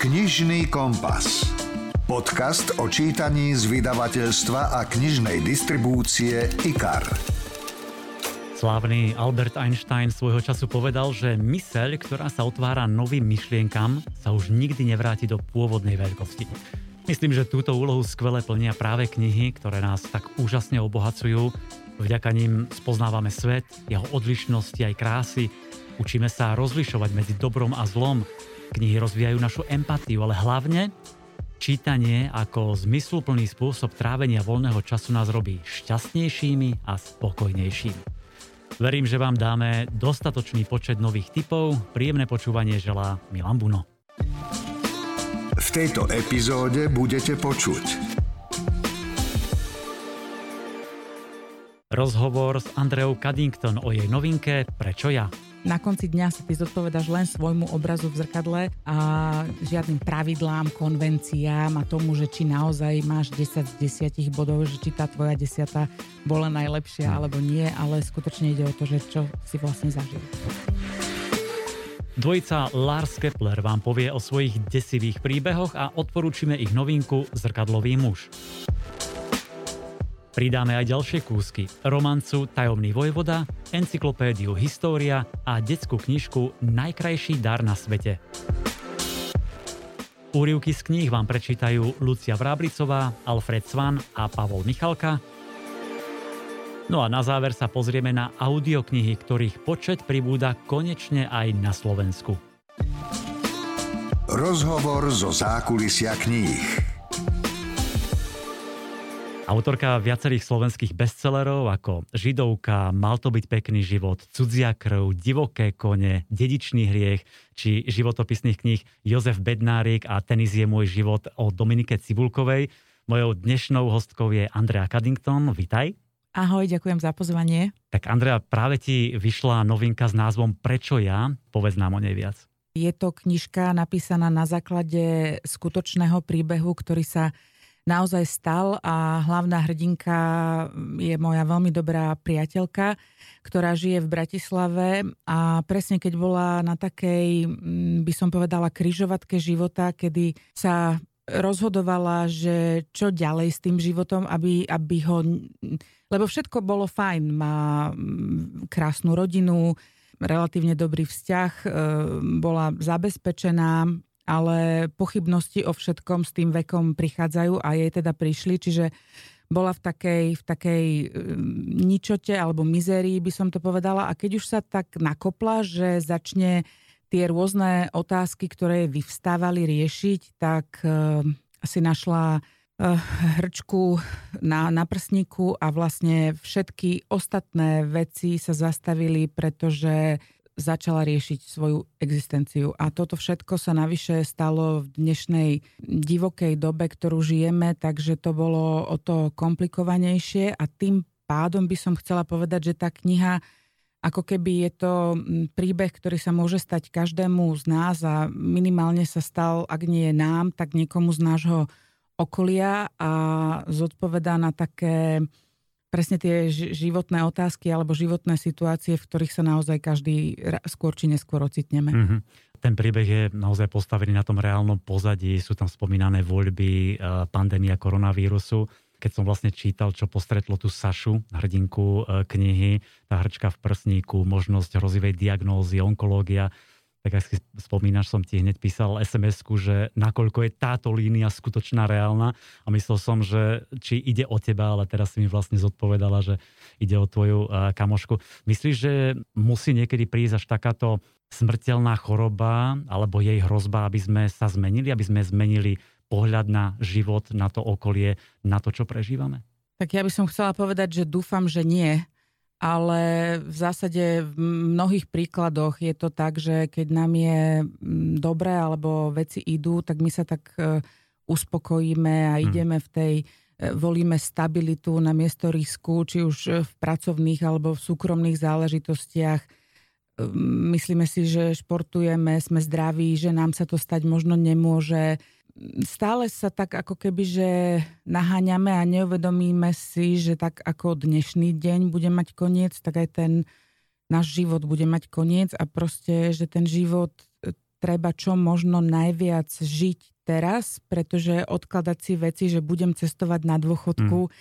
Knižný kompas. Podcast o čítaní z vydavateľstva a knižnej distribúcie IKAR. Slávny Albert Einstein svojho času povedal, že myseľ, ktorá sa otvára novým myšlienkam, sa už nikdy nevráti do pôvodnej veľkosti. Myslím, že túto úlohu skvele plnia práve knihy, ktoré nás tak úžasne obohacujú. Vďaka nim spoznávame svet, jeho odlišnosti aj krásy, Učíme sa rozlišovať medzi dobrom a zlom. Knihy rozvíjajú našu empatiu, ale hlavne čítanie ako zmysluplný spôsob trávenia voľného času nás robí šťastnejšími a spokojnejšími. Verím, že vám dáme dostatočný počet nových typov. Príjemné počúvanie želá Milan Buno. V tejto epizóde budete počuť Rozhovor s Andreou Caddington o jej novinke Prečo ja? Na konci dňa sa ty zodpovedaš len svojmu obrazu v zrkadle a žiadnym pravidlám, konvenciám a tomu, že či naozaj máš 10 z 10 bodov, že či tá tvoja desiata bola najlepšia alebo nie, ale skutočne ide o to, že čo si vlastne zažil. Dvojica Lars Kepler vám povie o svojich desivých príbehoch a odporúčime ich novinku Zrkadlový muž. Pridáme aj ďalšie kúsky, romancu Tajomný vojvoda, encyklopédiu História a detskú knižku Najkrajší dar na svete. Úrivky z kníh vám prečítajú Lucia Vráblicová, Alfred Svan a Pavol Michalka. No a na záver sa pozrieme na audioknihy, ktorých počet pribúda konečne aj na Slovensku. Rozhovor zo zákulisia kníh. Autorka viacerých slovenských bestsellerov ako Židovka, Mal to byť pekný život, Cudzia krv, Divoké kone, Dedičný hriech či životopisných kníh Jozef Bednárik a Tenis je môj život o Dominike Cibulkovej. Mojou dnešnou hostkou je Andrea Caddington. Vitaj. Ahoj, ďakujem za pozvanie. Tak Andrea, práve ti vyšla novinka s názvom Prečo ja? Povedz nám o nej viac. Je to knižka napísaná na základe skutočného príbehu, ktorý sa naozaj stal a hlavná hrdinka je moja veľmi dobrá priateľka, ktorá žije v Bratislave a presne keď bola na takej, mm, by som povedala, kryžovatke života, kedy sa rozhodovala, že čo ďalej s tým životom, aby, aby ho... Lebo všetko bolo fajn, má mm, krásnu rodinu, relatívne dobrý vzťah, e, bola zabezpečená, ale pochybnosti o všetkom s tým vekom prichádzajú a jej teda prišli, čiže bola v takej, v takej um, ničote alebo mizérii, by som to povedala. A keď už sa tak nakopla, že začne tie rôzne otázky, ktoré vyvstávali riešiť, tak uh, asi našla uh, hrčku na, na prsníku a vlastne všetky ostatné veci sa zastavili, pretože začala riešiť svoju existenciu. A toto všetko sa navyše stalo v dnešnej divokej dobe, ktorú žijeme, takže to bolo o to komplikovanejšie a tým pádom by som chcela povedať, že tá kniha ako keby je to príbeh, ktorý sa môže stať každému z nás a minimálne sa stal, ak nie je nám, tak niekomu z nášho okolia a zodpovedá na také presne tie životné otázky alebo životné situácie, v ktorých sa naozaj každý skôr či neskôr ocitneme. Mm-hmm. Ten príbeh je naozaj postavený na tom reálnom pozadí, sú tam spomínané voľby, e, pandémia koronavírusu. Keď som vlastne čítal, čo postretlo tú Sašu, hrdinku e, knihy, tá hrčka v prsníku, možnosť hrozivej diagnózy, onkológia, tak ak si spomínaš, som ti hneď písal sms že nakoľko je táto línia skutočná, reálna a myslel som, že či ide o teba, ale teraz si mi vlastne zodpovedala, že ide o tvoju kamošku. Myslíš, že musí niekedy prísť až takáto smrteľná choroba alebo jej hrozba, aby sme sa zmenili, aby sme zmenili pohľad na život, na to okolie, na to, čo prežívame? Tak ja by som chcela povedať, že dúfam, že nie ale v zásade v mnohých príkladoch je to tak, že keď nám je mm, dobré alebo veci idú, tak my sa tak e, uspokojíme a hm. ideme v tej, e, volíme stabilitu na miesto risku, či už v pracovných alebo v súkromných záležitostiach. E, myslíme si, že športujeme, sme zdraví, že nám sa to stať možno nemôže stále sa tak ako keby, že naháňame a neuvedomíme si, že tak ako dnešný deň bude mať koniec, tak aj ten náš život bude mať koniec a proste, že ten život treba čo možno najviac žiť teraz, pretože odkladať si veci, že budem cestovať na dôchodku, mm.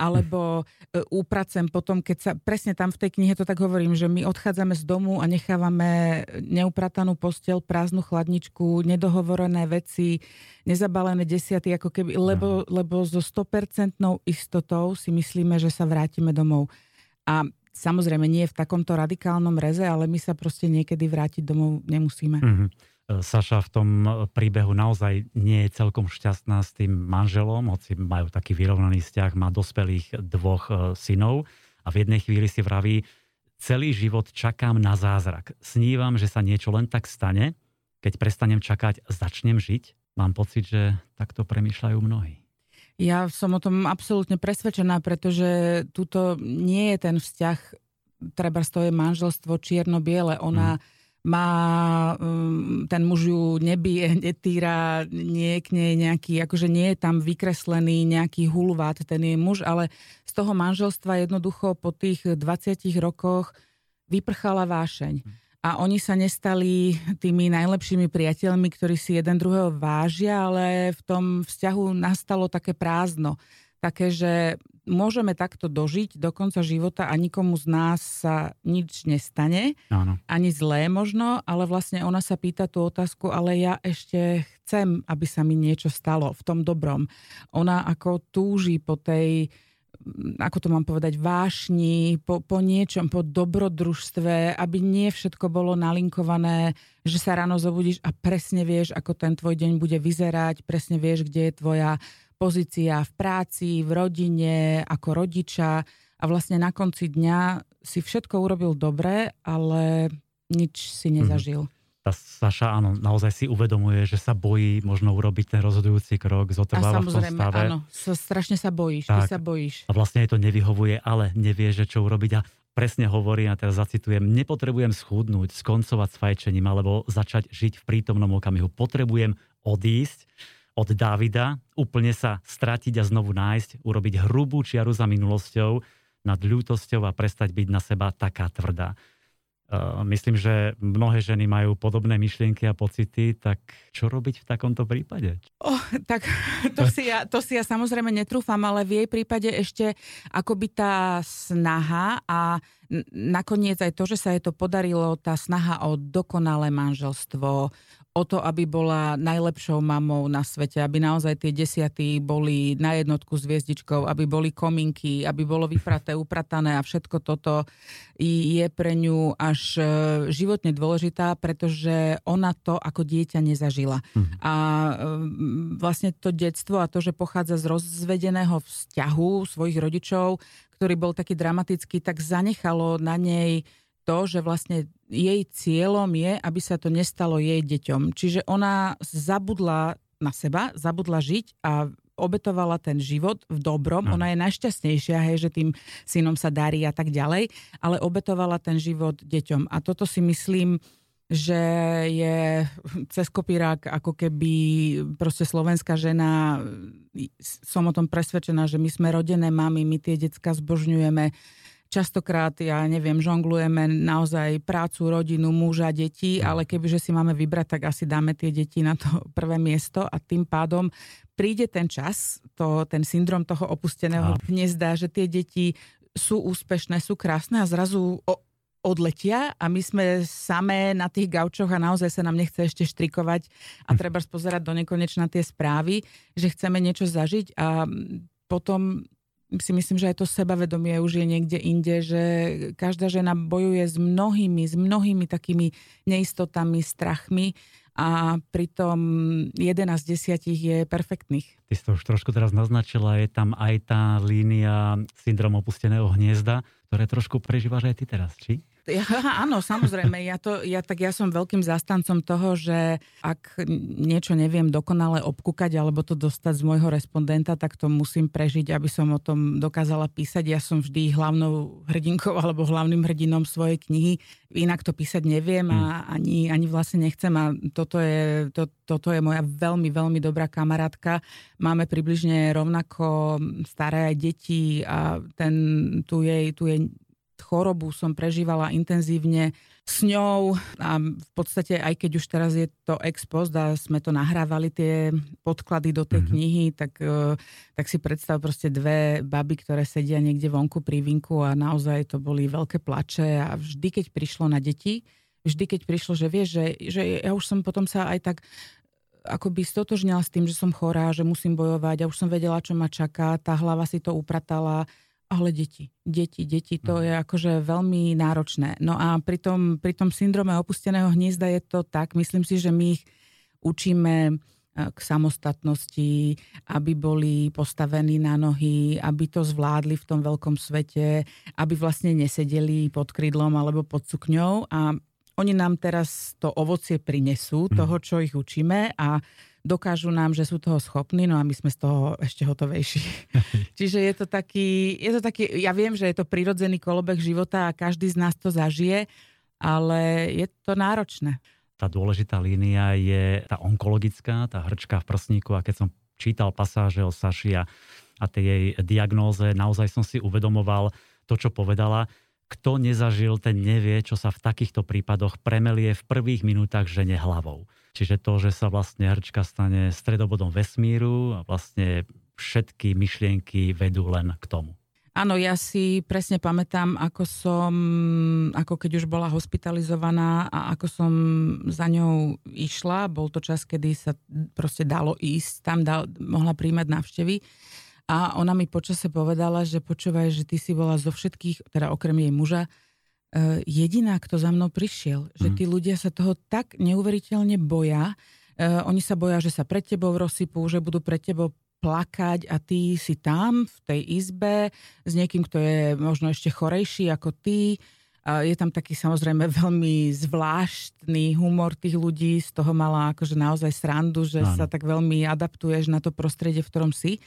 alebo e, upracem potom, keď sa, presne tam v tej knihe to tak hovorím, že my odchádzame z domu a nechávame neupratanú postel, prázdnu chladničku, nedohovorené veci, nezabalené desiaty, ako keby, lebo, lebo so 100% istotou si myslíme, že sa vrátime domov. A Samozrejme nie v takomto radikálnom reze, ale my sa proste niekedy vrátiť domov nemusíme. Mm-hmm. Saša v tom príbehu naozaj nie je celkom šťastná s tým manželom, hoci majú taký vyrovnaný vzťah, má dospelých dvoch e, synov a v jednej chvíli si vraví, celý život čakám na zázrak. Snívam, že sa niečo len tak stane, keď prestanem čakať, začnem žiť. Mám pocit, že takto premýšľajú mnohí. Ja som o tom absolútne presvedčená, pretože tuto nie je ten vzťah, treba to je manželstvo čierno-biele. Ona mm. Má, um, ten muž ju nebije, netýra, nie k nej nejaký, akože nie je tam vykreslený nejaký hulvát ten jej muž, ale z toho manželstva jednoducho po tých 20 rokoch vyprchala vášeň. Mm a oni sa nestali tými najlepšími priateľmi, ktorí si jeden druhého vážia, ale v tom vzťahu nastalo také prázdno. Také, že môžeme takto dožiť do konca života a nikomu z nás sa nič nestane, Áno. ani zlé možno, ale vlastne ona sa pýta tú otázku, ale ja ešte chcem, aby sa mi niečo stalo v tom dobrom. Ona ako túži po tej ako to mám povedať, vášni, po, po niečom, po dobrodružstve, aby nie všetko bolo nalinkované, že sa ráno zobudíš a presne vieš, ako ten tvoj deň bude vyzerať, presne vieš, kde je tvoja pozícia v práci, v rodine, ako rodiča a vlastne na konci dňa si všetko urobil dobre, ale nič si nezažil. Mm-hmm tá Saša áno, naozaj si uvedomuje, že sa bojí možno urobiť ten rozhodujúci krok, zotrváva v tom stave. áno, strašne sa bojíš, tak, ty sa bojíš. A vlastne jej to nevyhovuje, ale nevie, že čo urobiť a presne hovorí, a teraz zacitujem, nepotrebujem schudnúť, skoncovať s fajčením alebo začať žiť v prítomnom okamihu. Potrebujem odísť od Davida, úplne sa stratiť a znovu nájsť, urobiť hrubú čiaru za minulosťou, nad ľútosťou a prestať byť na seba taká tvrdá. Myslím, že mnohé ženy majú podobné myšlienky a pocity, tak čo robiť v takomto prípade? Oh, tak to si, ja, to si ja samozrejme netrúfam, ale v jej prípade ešte akoby tá snaha a nakoniec aj to, že sa jej to podarilo, tá snaha o dokonalé manželstvo, o to, aby bola najlepšou mamou na svete, aby naozaj tie desiaty boli na jednotku s hviezdičkou, aby boli kominky, aby bolo vypraté, upratané a všetko toto je pre ňu až e, životne dôležitá, pretože ona to ako dieťa nezažila. Mhm. A e, vlastne to detstvo a to, že pochádza z rozvedeného vzťahu svojich rodičov, ktorý bol taký dramatický, tak zanechalo na nej to, že vlastne jej cieľom je, aby sa to nestalo jej deťom. Čiže ona zabudla na seba, zabudla žiť a obetovala ten život v dobrom. Ona je najšťastnejšia, hej, že tým synom sa darí a tak ďalej, ale obetovala ten život deťom. A toto si myslím, že je cez kopírák ako keby proste slovenská žena, som o tom presvedčená, že my sme rodené mamy, my tie decka zbožňujeme, Častokrát, ja neviem, žonglujeme naozaj prácu, rodinu, muža, deti, no. ale kebyže si máme vybrať, tak asi dáme tie deti na to prvé miesto a tým pádom príde ten čas, to, ten syndrom toho opusteného hniezda, že tie deti sú úspešné, sú krásne a zrazu o, odletia a my sme samé na tých gaučoch a naozaj sa nám nechce ešte štrikovať a hm. treba spozerať do nekonečna tie správy, že chceme niečo zažiť a potom si myslím, že aj to sebavedomie už je niekde inde, že každá žena bojuje s mnohými, s mnohými takými neistotami, strachmi a pritom 11 z 10 je perfektných. Ty si to už trošku teraz naznačila, je tam aj tá línia syndrom opusteného hniezda, ktoré trošku prežívaš aj ty teraz, či? Ja, áno, samozrejme. Ja, to, ja, tak ja som veľkým zastancom toho, že ak niečo neviem dokonale obkúkať alebo to dostať z môjho respondenta, tak to musím prežiť, aby som o tom dokázala písať. Ja som vždy hlavnou hrdinkou alebo hlavným hrdinom svojej knihy. Inak to písať neviem a hm. ani, ani vlastne nechcem. A toto je, to, toto je moja veľmi, veľmi dobrá kamarátka. Máme približne rovnako staré aj deti a ten, tu jej, tu jej chorobu som prežívala intenzívne s ňou a v podstate aj keď už teraz je to ex post a sme to nahrávali tie podklady do tej mm-hmm. knihy, tak, e, tak si predstav proste dve baby, ktoré sedia niekde vonku pri vinku a naozaj to boli veľké plače a vždy keď prišlo na deti, vždy keď prišlo, že vieš, že, že ja už som potom sa aj tak akoby stotožnila s tým, že som chorá, že musím bojovať a už som vedela, čo ma čaká, tá hlava si to upratala, ale deti, deti, deti, to mhm. je akože veľmi náročné. No a pri tom, pri tom syndrome opusteného hniezda je to tak, myslím si, že my ich učíme e, k samostatnosti, aby boli postavení na nohy, aby to zvládli v tom veľkom svete, aby vlastne nesedeli pod krydlom alebo pod sukňou a oni nám teraz to ovocie prinesú, mhm. toho, čo ich učíme a dokážu nám, že sú toho schopní, no a my sme z toho ešte hotovejší. Čiže je to taký, je to taký, ja viem, že je to prirodzený kolobek života a každý z nás to zažije, ale je to náročné. Tá dôležitá línia je tá onkologická, tá hrčka v prsníku a keď som čítal pasáže o Saši a, a tej jej diagnóze, naozaj som si uvedomoval to, čo povedala. Kto nezažil, ten nevie, čo sa v takýchto prípadoch premelie v prvých minútach žene hlavou. Čiže to, že sa vlastne hrčka stane stredobodom vesmíru a vlastne všetky myšlienky vedú len k tomu. Áno, ja si presne pamätám, ako som, ako keď už bola hospitalizovaná a ako som za ňou išla. Bol to čas, kedy sa proste dalo ísť, tam dal, mohla príjmať návštevy. A ona mi počase povedala, že počúvaj, že ty si bola zo všetkých, teda okrem jej muža, jediná, kto za mnou prišiel. Že mhm. tí ľudia sa toho tak neuveriteľne boja. E, oni sa boja, že sa pred tebou rozsypú, že budú pred tebou plakať a ty si tam v tej izbe s niekým, kto je možno ešte chorejší ako ty. Je tam taký samozrejme veľmi zvláštny humor tých ľudí, z toho mala akože naozaj srandu, že Áno. sa tak veľmi adaptuješ na to prostredie, v ktorom si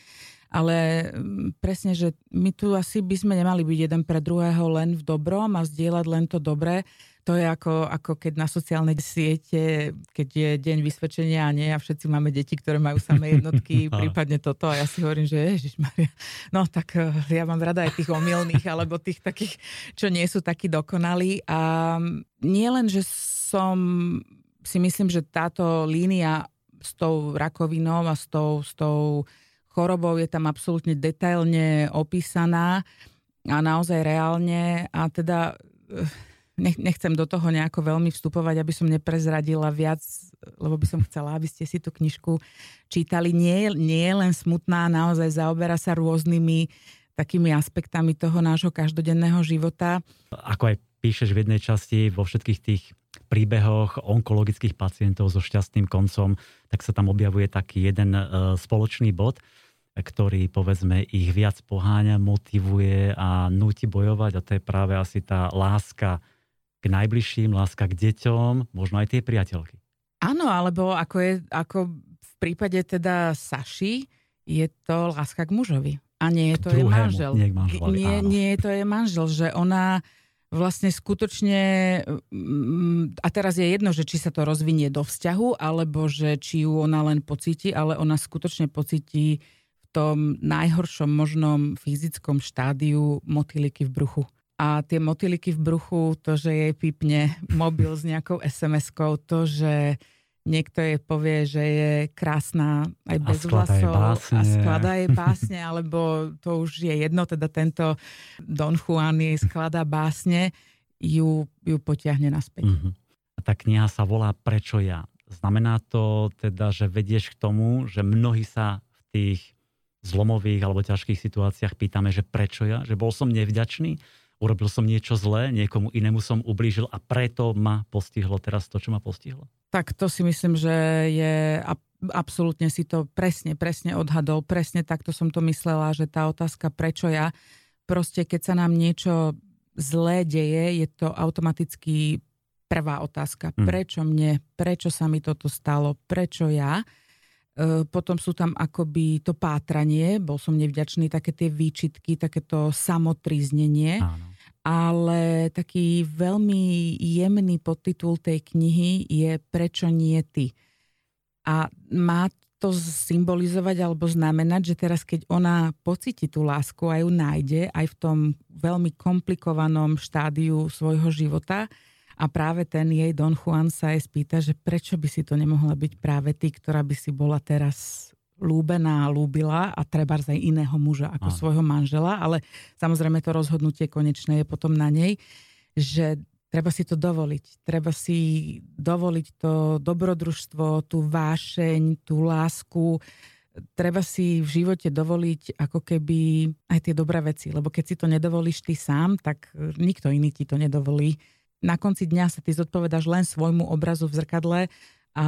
ale mm, presne, že my tu asi by sme nemali byť jeden pre druhého len v dobrom a zdieľať len to dobré. To je ako, ako keď na sociálnej siete, keď je deň vysvedčenia a nie a všetci máme deti, ktoré majú samé jednotky, prípadne toto. A ja si hovorím, že Ježiš Maria, no tak eh, ja mám rada aj tých omilných alebo tých takých, čo nie sú takí dokonalí. A nie len, že som si myslím, že táto línia s tou rakovinou a s tou, s tou chorobou je tam absolútne detailne opísaná a naozaj reálne a teda eh, nechcem do toho nejako veľmi vstupovať, aby som neprezradila viac, lebo by som chcela, aby ste si tú knižku čítali. Nie, nie je len smutná, naozaj zaoberá sa rôznymi takými aspektami toho nášho každodenného života. Ako aj píšeš v jednej časti, vo všetkých tých príbehoch onkologických pacientov so šťastným koncom, tak sa tam objavuje taký jeden uh, spoločný bod ktorý povedzme ich viac poháňa, motivuje a núti bojovať a to je práve asi tá láska k najbližším, láska k deťom, možno aj tie priateľky. Áno, alebo ako, je, ako v prípade teda Saši, je to láska k mužovi. A nie je to jej manžel. Nie, nie, nie je to jej manžel, že ona vlastne skutočne, mm, a teraz je jedno, že či sa to rozvinie do vzťahu, alebo že či ju ona len pocíti, ale ona skutočne pocíti tom najhoršom možnom fyzickom štádiu motýliky v bruchu. A tie motýliky v bruchu, to, že jej pípne mobil s nejakou SMS-kou, to, že niekto jej povie, že je krásna aj bez a vlasov a skladá jej básne, alebo to už je jedno, teda tento Don Juan jej skladá básne, ju, ju potiahne naspäť. Mm-hmm. A tá kniha sa volá Prečo ja? Znamená to teda, že vedieš k tomu, že mnohí sa v tých zlomových alebo ťažkých situáciách pýtame, že prečo ja, že bol som nevďačný, urobil som niečo zlé, niekomu inému som ublížil a preto ma postihlo teraz to, čo ma postihlo? Tak to si myslím, že je absolútne si to presne, presne odhadol, presne takto som to myslela, že tá otázka prečo ja, proste keď sa nám niečo zlé deje, je to automaticky prvá otázka. Hm. Prečo mne? Prečo sa mi toto stalo? Prečo ja? E, potom sú tam akoby to pátranie, bol som nevďačný, také tie výčitky, takéto samotriznenie. Áno. Ale taký veľmi jemný podtitul tej knihy je Prečo nie ty? A má to symbolizovať alebo znamenať, že teraz keď ona pocíti tú lásku a ju nájde aj v tom veľmi komplikovanom štádiu svojho života a práve ten jej Don Juan sa jej spýta, že prečo by si to nemohla byť práve ty, ktorá by si bola teraz lúbená, lúbila a treba aj iného muža ako Aha. svojho manžela, ale samozrejme to rozhodnutie konečné je potom na nej, že treba si to dovoliť. Treba si dovoliť to dobrodružstvo, tú vášeň, tú lásku. Treba si v živote dovoliť ako keby aj tie dobré veci. Lebo keď si to nedovolíš ty sám, tak nikto iný ti to nedovolí. Na konci dňa sa ty zodpovedáš len svojmu obrazu v zrkadle a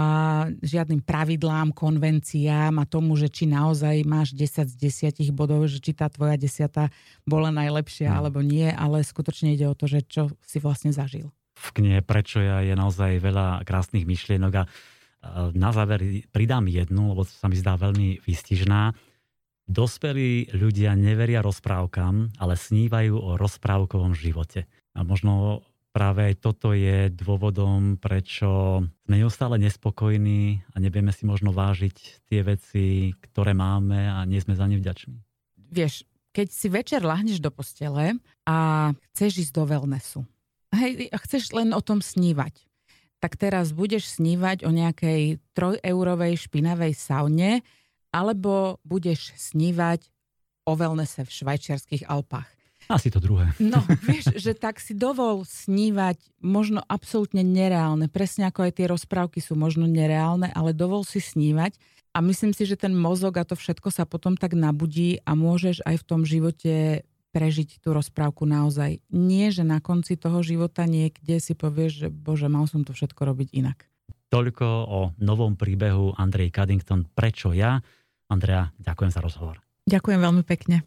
žiadnym pravidlám, konvenciám a tomu, že či naozaj máš 10 z 10 bodov, že či tá tvoja desiata bola najlepšia no. alebo nie, ale skutočne ide o to, že čo si vlastne zažil. V knihe Prečo ja je naozaj veľa krásnych myšlienok a na záver pridám jednu, lebo sa mi zdá veľmi výstižná. Dospelí ľudia neveria rozprávkam, ale snívajú o rozprávkovom živote. A možno práve aj toto je dôvodom, prečo sme neustále nespokojní a nevieme si možno vážiť tie veci, ktoré máme a nie sme za ne vďační. Vieš, keď si večer lahneš do postele a chceš ísť do wellnessu, hej, chceš len o tom snívať, tak teraz budeš snívať o nejakej trojeurovej špinavej saune alebo budeš snívať o wellnesse v švajčiarských Alpách. Asi to druhé. No, vieš, že tak si dovol snívať možno absolútne nereálne. Presne ako aj tie rozprávky sú možno nereálne, ale dovol si snívať. A myslím si, že ten mozog a to všetko sa potom tak nabudí a môžeš aj v tom živote prežiť tú rozprávku naozaj. Nie, že na konci toho života niekde si povieš, že bože, mal som to všetko robiť inak. Toľko o novom príbehu Andrej Caddington Prečo ja? Andrea, ďakujem za rozhovor. Ďakujem veľmi pekne.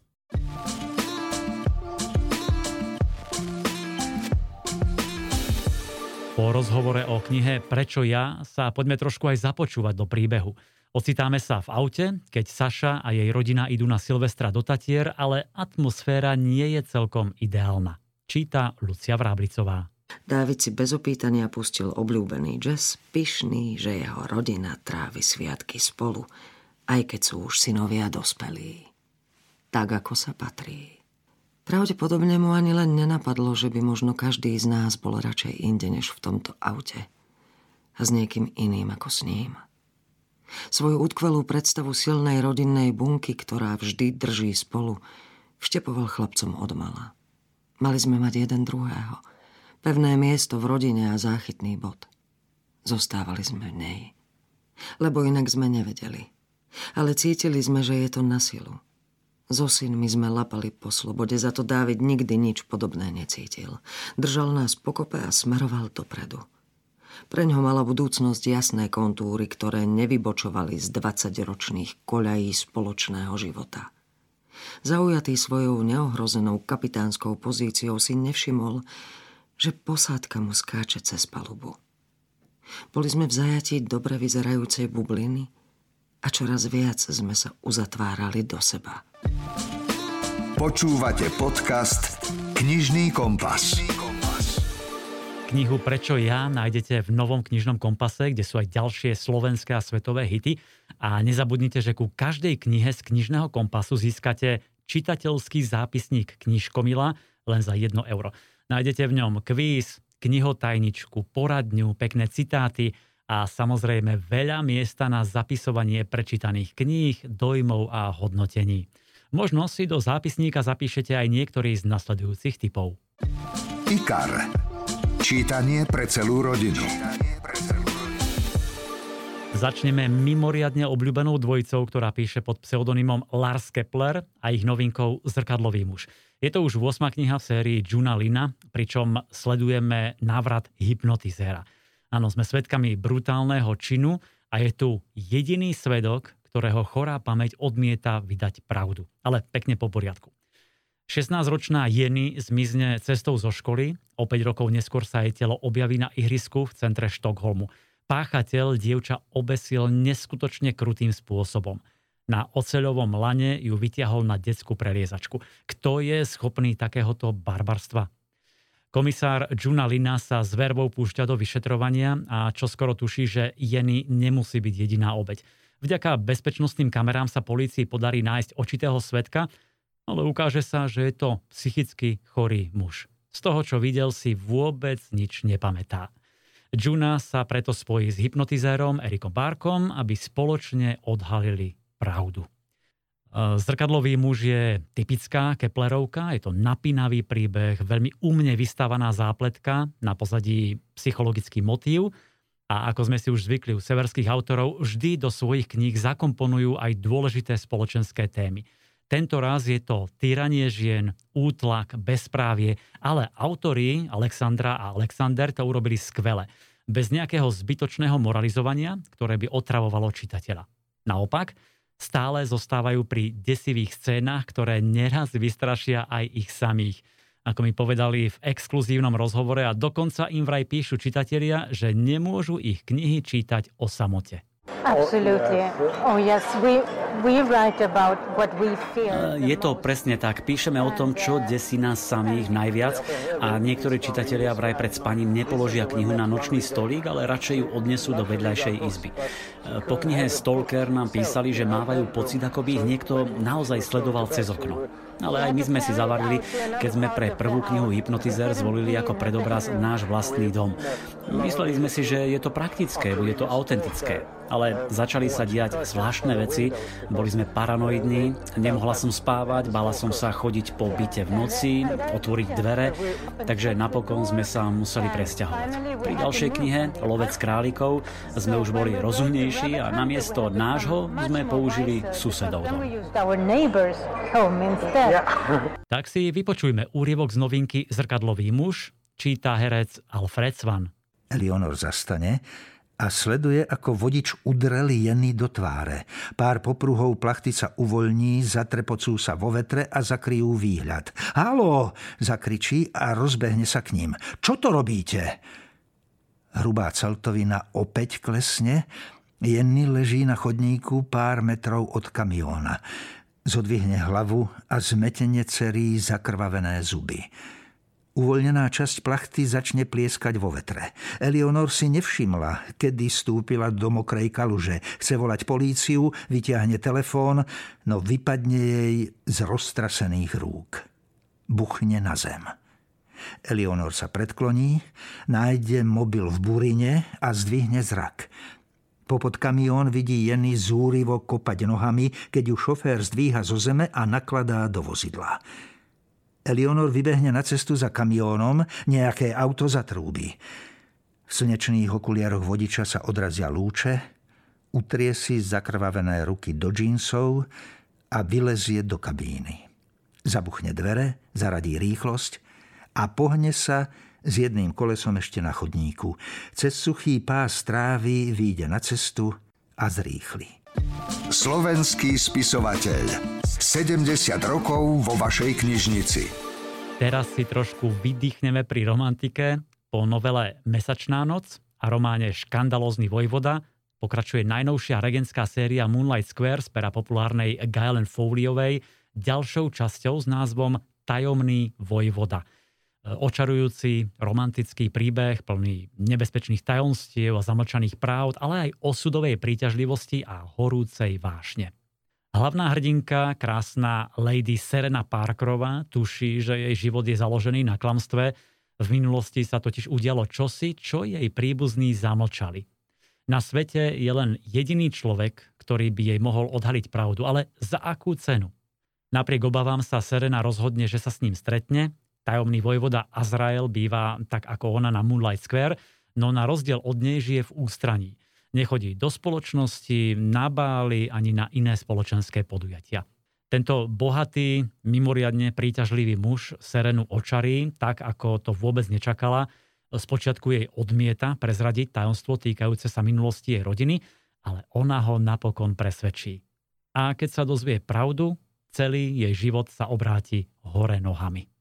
Po rozhovore o knihe Prečo ja sa poďme trošku aj započúvať do príbehu. Ocitáme sa v aute, keď Saša a jej rodina idú na Silvestra do Tatier, ale atmosféra nie je celkom ideálna. Číta Lucia Vráblicová. Dávid si bez opýtania pustil obľúbený jazz, pyšný, že jeho rodina trávi sviatky spolu, aj keď sú už synovia dospelí. Tak, ako sa patrí. Pravdepodobne mu ani len nenapadlo, že by možno každý z nás bol radšej inde než v tomto aute. A s niekým iným ako s ním. Svoju utkvelú predstavu silnej rodinnej bunky, ktorá vždy drží spolu, vštepoval chlapcom od mala. Mali sme mať jeden druhého. Pevné miesto v rodine a záchytný bod. Zostávali sme v nej. Lebo inak sme nevedeli. Ale cítili sme, že je to na silu so synmi sme lapali po slobode, za to Dávid nikdy nič podobné necítil. Držal nás pokope a smeroval dopredu. Preň ho mala budúcnosť jasné kontúry, ktoré nevybočovali z 20-ročných koľají spoločného života. Zaujatý svojou neohrozenou kapitánskou pozíciou si nevšimol, že posádka mu skáče cez palubu. Boli sme v zajatí dobre vyzerajúcej bubliny a čoraz viac sme sa uzatvárali do seba. Počúvate podcast Knižný kompas. Knihu Prečo ja nájdete v novom knižnom kompase, kde sú aj ďalšie slovenské a svetové hity. A nezabudnite, že ku každej knihe z knižného kompasu získate čitateľský zápisník knižkomila len za 1 euro. Nájdete v ňom kvíz, knihotajničku, poradňu, pekné citáty a samozrejme veľa miesta na zapisovanie prečítaných kníh, dojmov a hodnotení. Možno si do zápisníka zapíšete aj niektorý z nasledujúcich typov. IKAR. Čítanie pre celú rodinu. Začneme mimoriadne obľúbenou dvojicou, ktorá píše pod pseudonymom Lars Kepler a ich novinkou Zrkadlový muž. Je to už 8. kniha v sérii Juna Lina, pričom sledujeme návrat hypnotizéra. Áno, sme svedkami brutálneho činu a je tu jediný svedok, ktorého chorá pamäť odmieta vydať pravdu. Ale pekne po poriadku. 16-ročná Jenny zmizne cestou zo školy, o 5 rokov neskôr sa jej telo objaví na ihrisku v centre Štokholmu. Páchateľ dievča obesil neskutočne krutým spôsobom. Na oceľovom lane ju vytiahol na detskú preliezačku. Kto je schopný takéhoto barbarstva? Komisár Juna Lina sa s verbou púšťa do vyšetrovania a čo skoro tuší, že Jenny nemusí byť jediná obeď. Vďaka bezpečnostným kamerám sa polícii podarí nájsť očitého svetka, ale ukáže sa, že je to psychicky chorý muž. Z toho, čo videl, si vôbec nič nepamätá. Juna sa preto spojí s hypnotizérom Erikom Barkom, aby spoločne odhalili pravdu. Zrkadlový muž je typická Keplerovka, je to napínavý príbeh, veľmi umne vystávaná zápletka, na pozadí psychologický motív a ako sme si už zvykli u severských autorov, vždy do svojich kníh zakomponujú aj dôležité spoločenské témy. Tento raz je to tyranie žien, útlak, bezprávie, ale autori Alexandra a Alexander to urobili skvele, bez nejakého zbytočného moralizovania, ktoré by otravovalo čitateľa. Naopak, stále zostávajú pri desivých scénach, ktoré neraz vystrašia aj ich samých. Ako mi povedali v exkluzívnom rozhovore a dokonca im vraj píšu čitatelia, že nemôžu ich knihy čítať o samote. Oh yes, we, we write about what we feel. Je to presne tak. Píšeme o tom, čo desí nás samých najviac a niektorí čitatelia vraj pred spaním nepoložia knihu na nočný stolík, ale radšej ju odnesú do vedľajšej izby. Po knihe Stalker nám písali, že mávajú pocit, ako by ich niekto naozaj sledoval cez okno. Ale aj my sme si zavarili, keď sme pre prvú knihu Hypnotizer zvolili ako predobraz náš vlastný dom. Mysleli sme si, že je to praktické, bude to autentické. Ale začali sa diať zvláštne veci, boli sme paranoidní, nemohla som spávať, bala som sa chodiť po byte v noci, otvoriť dvere, takže napokon sme sa museli presťahovať. Pri ďalšej knihe Lovec králikov sme už boli rozumnejší a namiesto nášho sme použili susedov dom. Tak si vypočujme úrievok z novinky Zrkadlový muž, číta herec Alfred Svan. Eleonor zastane a sleduje, ako vodič udrel jeny do tváre. Pár popruhov plachty sa uvoľní, zatrepocú sa vo vetre a zakryjú výhľad. Halo! zakričí a rozbehne sa k ním. Čo to robíte? Hrubá celtovina opäť klesne, Jenny leží na chodníku pár metrov od kamióna. Zodvihne hlavu a zmetene cerí zakrvavené zuby. Uvoľnená časť plachty začne plieskať vo vetre. Eleonor si nevšimla, kedy stúpila do mokrej kaluže. Chce volať políciu, vyťahne telefón, no vypadne jej z roztrasených rúk. Buchne na zem. Eleonor sa predkloní, nájde mobil v burine a zdvihne zrak. Popod kamión vidí Jenny zúrivo kopať nohami, keď ju šofér zdvíha zo zeme a nakladá do vozidla. Eleonor vybehne na cestu za kamiónom, nejaké auto zatrúbi. V slnečných okuliaroch vodiča sa odrazia lúče, utrie si zakrvavené ruky do džínsov a vylezie do kabíny. Zabuchne dvere, zaradí rýchlosť a pohne sa s jedným kolesom ešte na chodníku. Cez suchý pás trávy vyjde na cestu a zrýchli. Slovenský spisovateľ. 70 rokov vo vašej knižnici. Teraz si trošku vydýchneme pri romantike. Po novele Mesačná noc a románe Škandalózny vojvoda pokračuje najnovšia regentská séria Moonlight Square z pera populárnej Gailen Fowleyovej ďalšou časťou s názvom Tajomný vojvoda – očarujúci romantický príbeh plný nebezpečných tajomstiev a zamlčaných práv, ale aj osudovej príťažlivosti a horúcej vášne. Hlavná hrdinka, krásna Lady Serena Parkerová, tuší, že jej život je založený na klamstve. V minulosti sa totiž udialo čosi, čo jej príbuzní zamlčali. Na svete je len jediný človek, ktorý by jej mohol odhaliť pravdu, ale za akú cenu? Napriek obavám sa Serena rozhodne, že sa s ním stretne tajomný vojvoda Azrael býva tak ako ona na Moonlight Square, no na rozdiel od nej žije v ústraní. Nechodí do spoločnosti, na bály ani na iné spoločenské podujatia. Tento bohatý, mimoriadne príťažlivý muž Serenu očarí, tak ako to vôbec nečakala. Spočiatku jej odmieta prezradiť tajomstvo týkajúce sa minulosti jej rodiny, ale ona ho napokon presvedčí. A keď sa dozvie pravdu, celý jej život sa obráti hore nohami.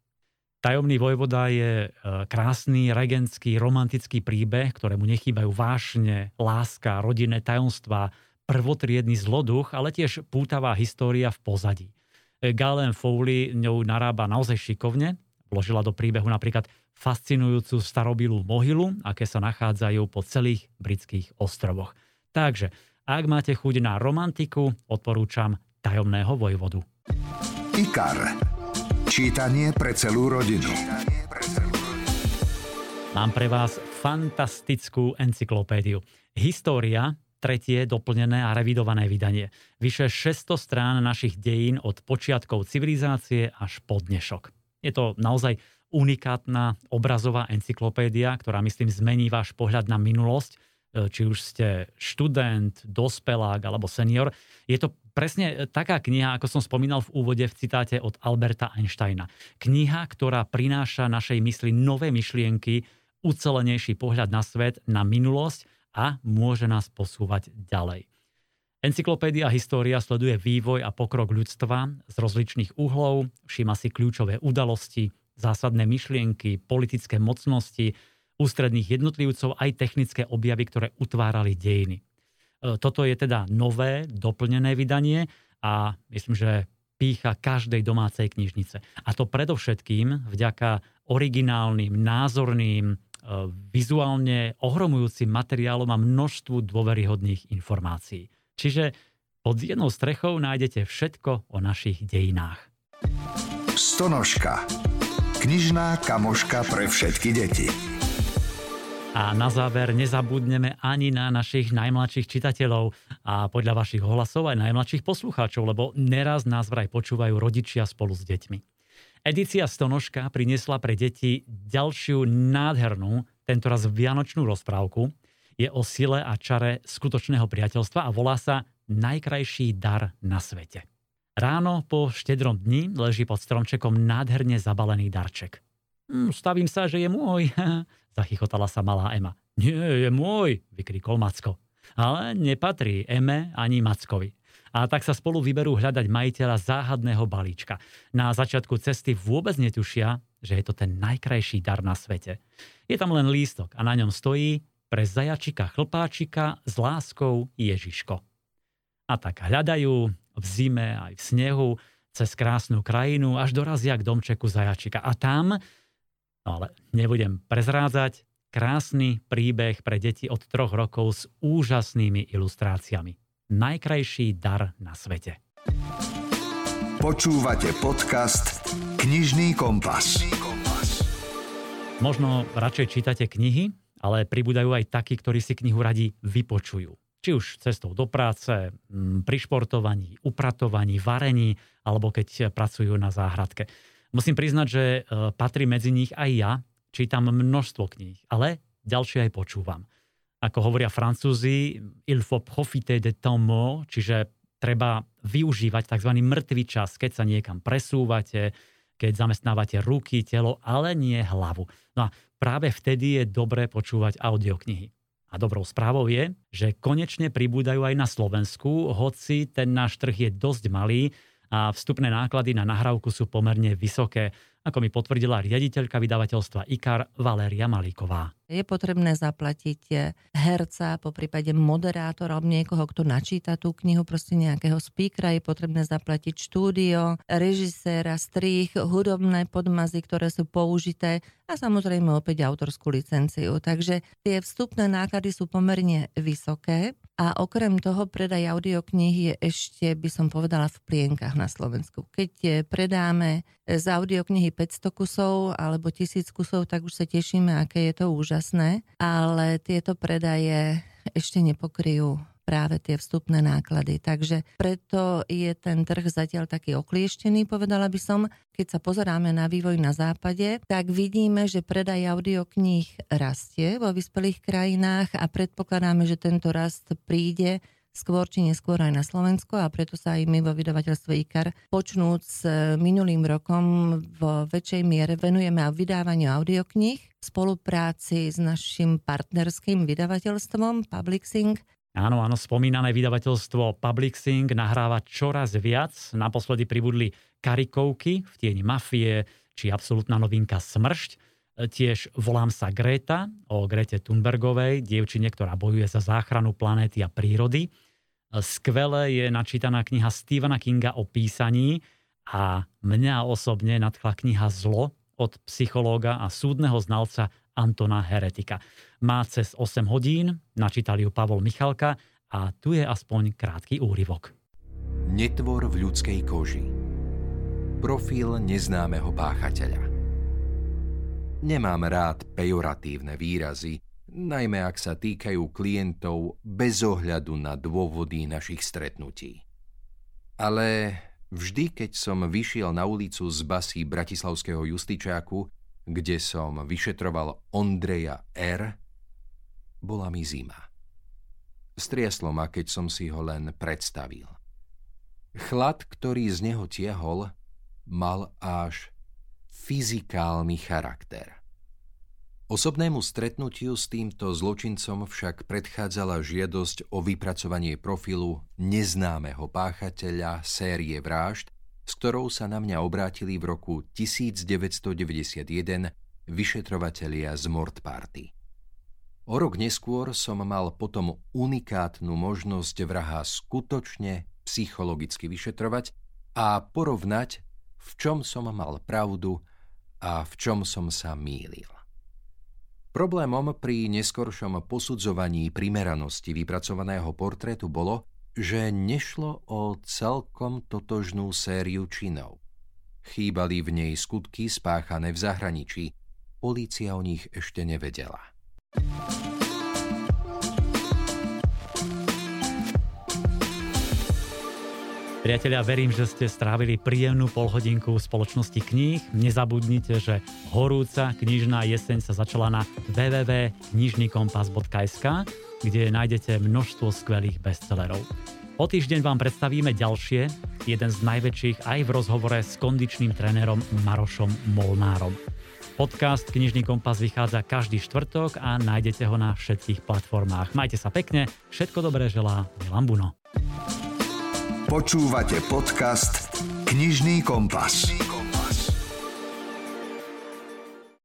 Tajomný vojvoda je e, krásny, regentský, romantický príbeh, ktorému nechýbajú vášne, láska, rodinné tajomstvá, prvotriedný zloduch, ale tiež pútavá história v pozadí. E, Galen Fowley ňou narába naozaj šikovne, vložila do príbehu napríklad fascinujúcu starobilú mohylu, aké sa nachádzajú po celých britských ostrovoch. Takže, Ak máte chuť na romantiku, odporúčam Tajomného vojvodu. IKAR. Čítanie pre celú rodinu. Mám pre vás fantastickú encyklopédiu. História, tretie doplnené a revidované vydanie. Vyše 600 strán našich dejín od počiatkov civilizácie až po dnešok. Je to naozaj unikátna obrazová encyklopédia, ktorá myslím zmení váš pohľad na minulosť, či už ste študent, dospelák alebo senior. Je to presne taká kniha, ako som spomínal v úvode v citáte od Alberta Einsteina. Kniha, ktorá prináša našej mysli nové myšlienky, ucelenejší pohľad na svet, na minulosť a môže nás posúvať ďalej. Encyklopédia História sleduje vývoj a pokrok ľudstva z rozličných uhlov, všíma si kľúčové udalosti, zásadné myšlienky, politické mocnosti, ústredných jednotlivcov aj technické objavy, ktoré utvárali dejiny. E, toto je teda nové, doplnené vydanie a myslím, že pícha každej domácej knižnice. A to predovšetkým vďaka originálnym, názorným, E, vizuálne ohromujúcim materiálom a množstvu dôveryhodných informácií. Čiže pod jednou strechou nájdete všetko o našich dejinách. Stonožka. Knižná kamoška pre všetky deti. A na záver nezabudneme ani na našich najmladších čitateľov a podľa vašich hlasov aj najmladších poslucháčov, lebo neraz nás vraj počúvajú rodičia spolu s deťmi. Edícia Stonožka priniesla pre deti ďalšiu nádhernú, tentoraz vianočnú rozprávku. Je o sile a čare skutočného priateľstva a volá sa Najkrajší dar na svete. Ráno po štedrom dni leží pod stromčekom nádherne zabalený darček. Hm, stavím sa, že je môj, zachychotala sa malá Ema. Nie, je môj, vykrikol Macko. Ale nepatrí Eme ani Mackovi a tak sa spolu vyberú hľadať majiteľa záhadného balíčka. Na začiatku cesty vôbec netušia, že je to ten najkrajší dar na svete. Je tam len lístok a na ňom stojí pre zajačika chlpáčika s láskou Ježiško. A tak hľadajú v zime aj v snehu cez krásnu krajinu až dorazia k domčeku zajačika. A tam, no ale nebudem prezrádzať, krásny príbeh pre deti od troch rokov s úžasnými ilustráciami najkrajší dar na svete. Počúvate podcast Knižný kompas. Možno radšej čítate knihy, ale pribúdajú aj takí, ktorí si knihu radi vypočujú. Či už cestou do práce, pri športovaní, upratovaní, varení, alebo keď pracujú na záhradke. Musím priznať, že e, patrí medzi nich aj ja. Čítam množstvo kníh, ale ďalšie aj počúvam ako hovoria Francúzi, il faut profiter de temps čiže treba využívať tzv. mŕtvý čas, keď sa niekam presúvate, keď zamestnávate ruky, telo, ale nie hlavu. No a práve vtedy je dobré počúvať audioknihy. A dobrou správou je, že konečne pribúdajú aj na Slovensku, hoci ten náš trh je dosť malý a vstupné náklady na nahrávku sú pomerne vysoké ako mi potvrdila riaditeľka vydavateľstva IKAR Valéria Malíková. Je potrebné zaplatiť eh, herca, po prípade moderátora alebo niekoho, kto načíta tú knihu, proste nejakého speakera, je potrebné zaplatiť štúdio, režiséra, strých, hudobné podmazy, ktoré sú použité a samozrejme opäť autorskú licenciu. Takže tie vstupné náklady sú pomerne vysoké a okrem toho predaj audiokníh je ešte, by som povedala, v plienkach na Slovensku. Keď eh, predáme z audioknihy 500 kusov alebo 1000 kusov, tak už sa tešíme, aké je to úžasné, ale tieto predaje ešte nepokryjú práve tie vstupné náklady. Takže preto je ten trh zatiaľ taký oklieštený, povedala by som. Keď sa pozeráme na vývoj na západe, tak vidíme, že predaj audiokníh rastie vo vyspelých krajinách a predpokladáme, že tento rast príde skôr či neskôr aj na Slovensko a preto sa aj my vo vydavateľstve IKAR počnúc s minulým rokom v väčšej miere venujeme a vydávaniu audiokníh v spolupráci s našim partnerským vydavateľstvom Publixing Áno, áno, spomínané vydavateľstvo Publixing nahráva čoraz viac. Naposledy pribudli karikovky v tieni mafie, či absolútna novinka Smršť. Tiež volám sa Greta o Grete Thunbergovej, dievčine, ktorá bojuje za záchranu planéty a prírody. Skvelé je načítaná kniha Stephena Kinga o písaní a mňa osobne nadchla kniha Zlo od psychológa a súdneho znalca Antona Heretika. Má cez 8 hodín, načítal ju Pavol Michalka a tu je aspoň krátky úryvok. Netvor v ľudskej koži. Profil neznámeho páchateľa. Nemám rád pejoratívne výrazy, najmä ak sa týkajú klientov bez ohľadu na dôvody našich stretnutí. Ale vždy, keď som vyšiel na ulicu z basy Bratislavského justičáku, kde som vyšetroval Ondreja R., bola mi zima. Striaslo ma, keď som si ho len predstavil. Chlad, ktorý z neho tiehol, mal až fyzikálny charakter. Osobnému stretnutiu s týmto zločincom však predchádzala žiadosť o vypracovanie profilu neznámeho páchateľa série vražd, s ktorou sa na mňa obrátili v roku 1991 vyšetrovatelia z Mord Party. O rok neskôr som mal potom unikátnu možnosť vraha skutočne psychologicky vyšetrovať a porovnať, v čom som mal pravdu a v čom som sa mýlil. Problémom pri neskoršom posudzovaní primeranosti vypracovaného portrétu bolo, že nešlo o celkom totožnú sériu činov. Chýbali v nej skutky spáchané v zahraničí. Polícia o nich ešte nevedela. Priatelia, verím, že ste strávili príjemnú polhodinku v spoločnosti kníh. Nezabudnite, že horúca knižná jeseň sa začala na www.knižnykompas.sk, kde nájdete množstvo skvelých bestsellerov. O týždeň vám predstavíme ďalšie, jeden z najväčších aj v rozhovore s kondičným trénerom Marošom Molnárom. Podcast Knižný kompas vychádza každý štvrtok a nájdete ho na všetkých platformách. Majte sa pekne, všetko dobré želá Milan Buno. Počúvate podcast Knižný kompas.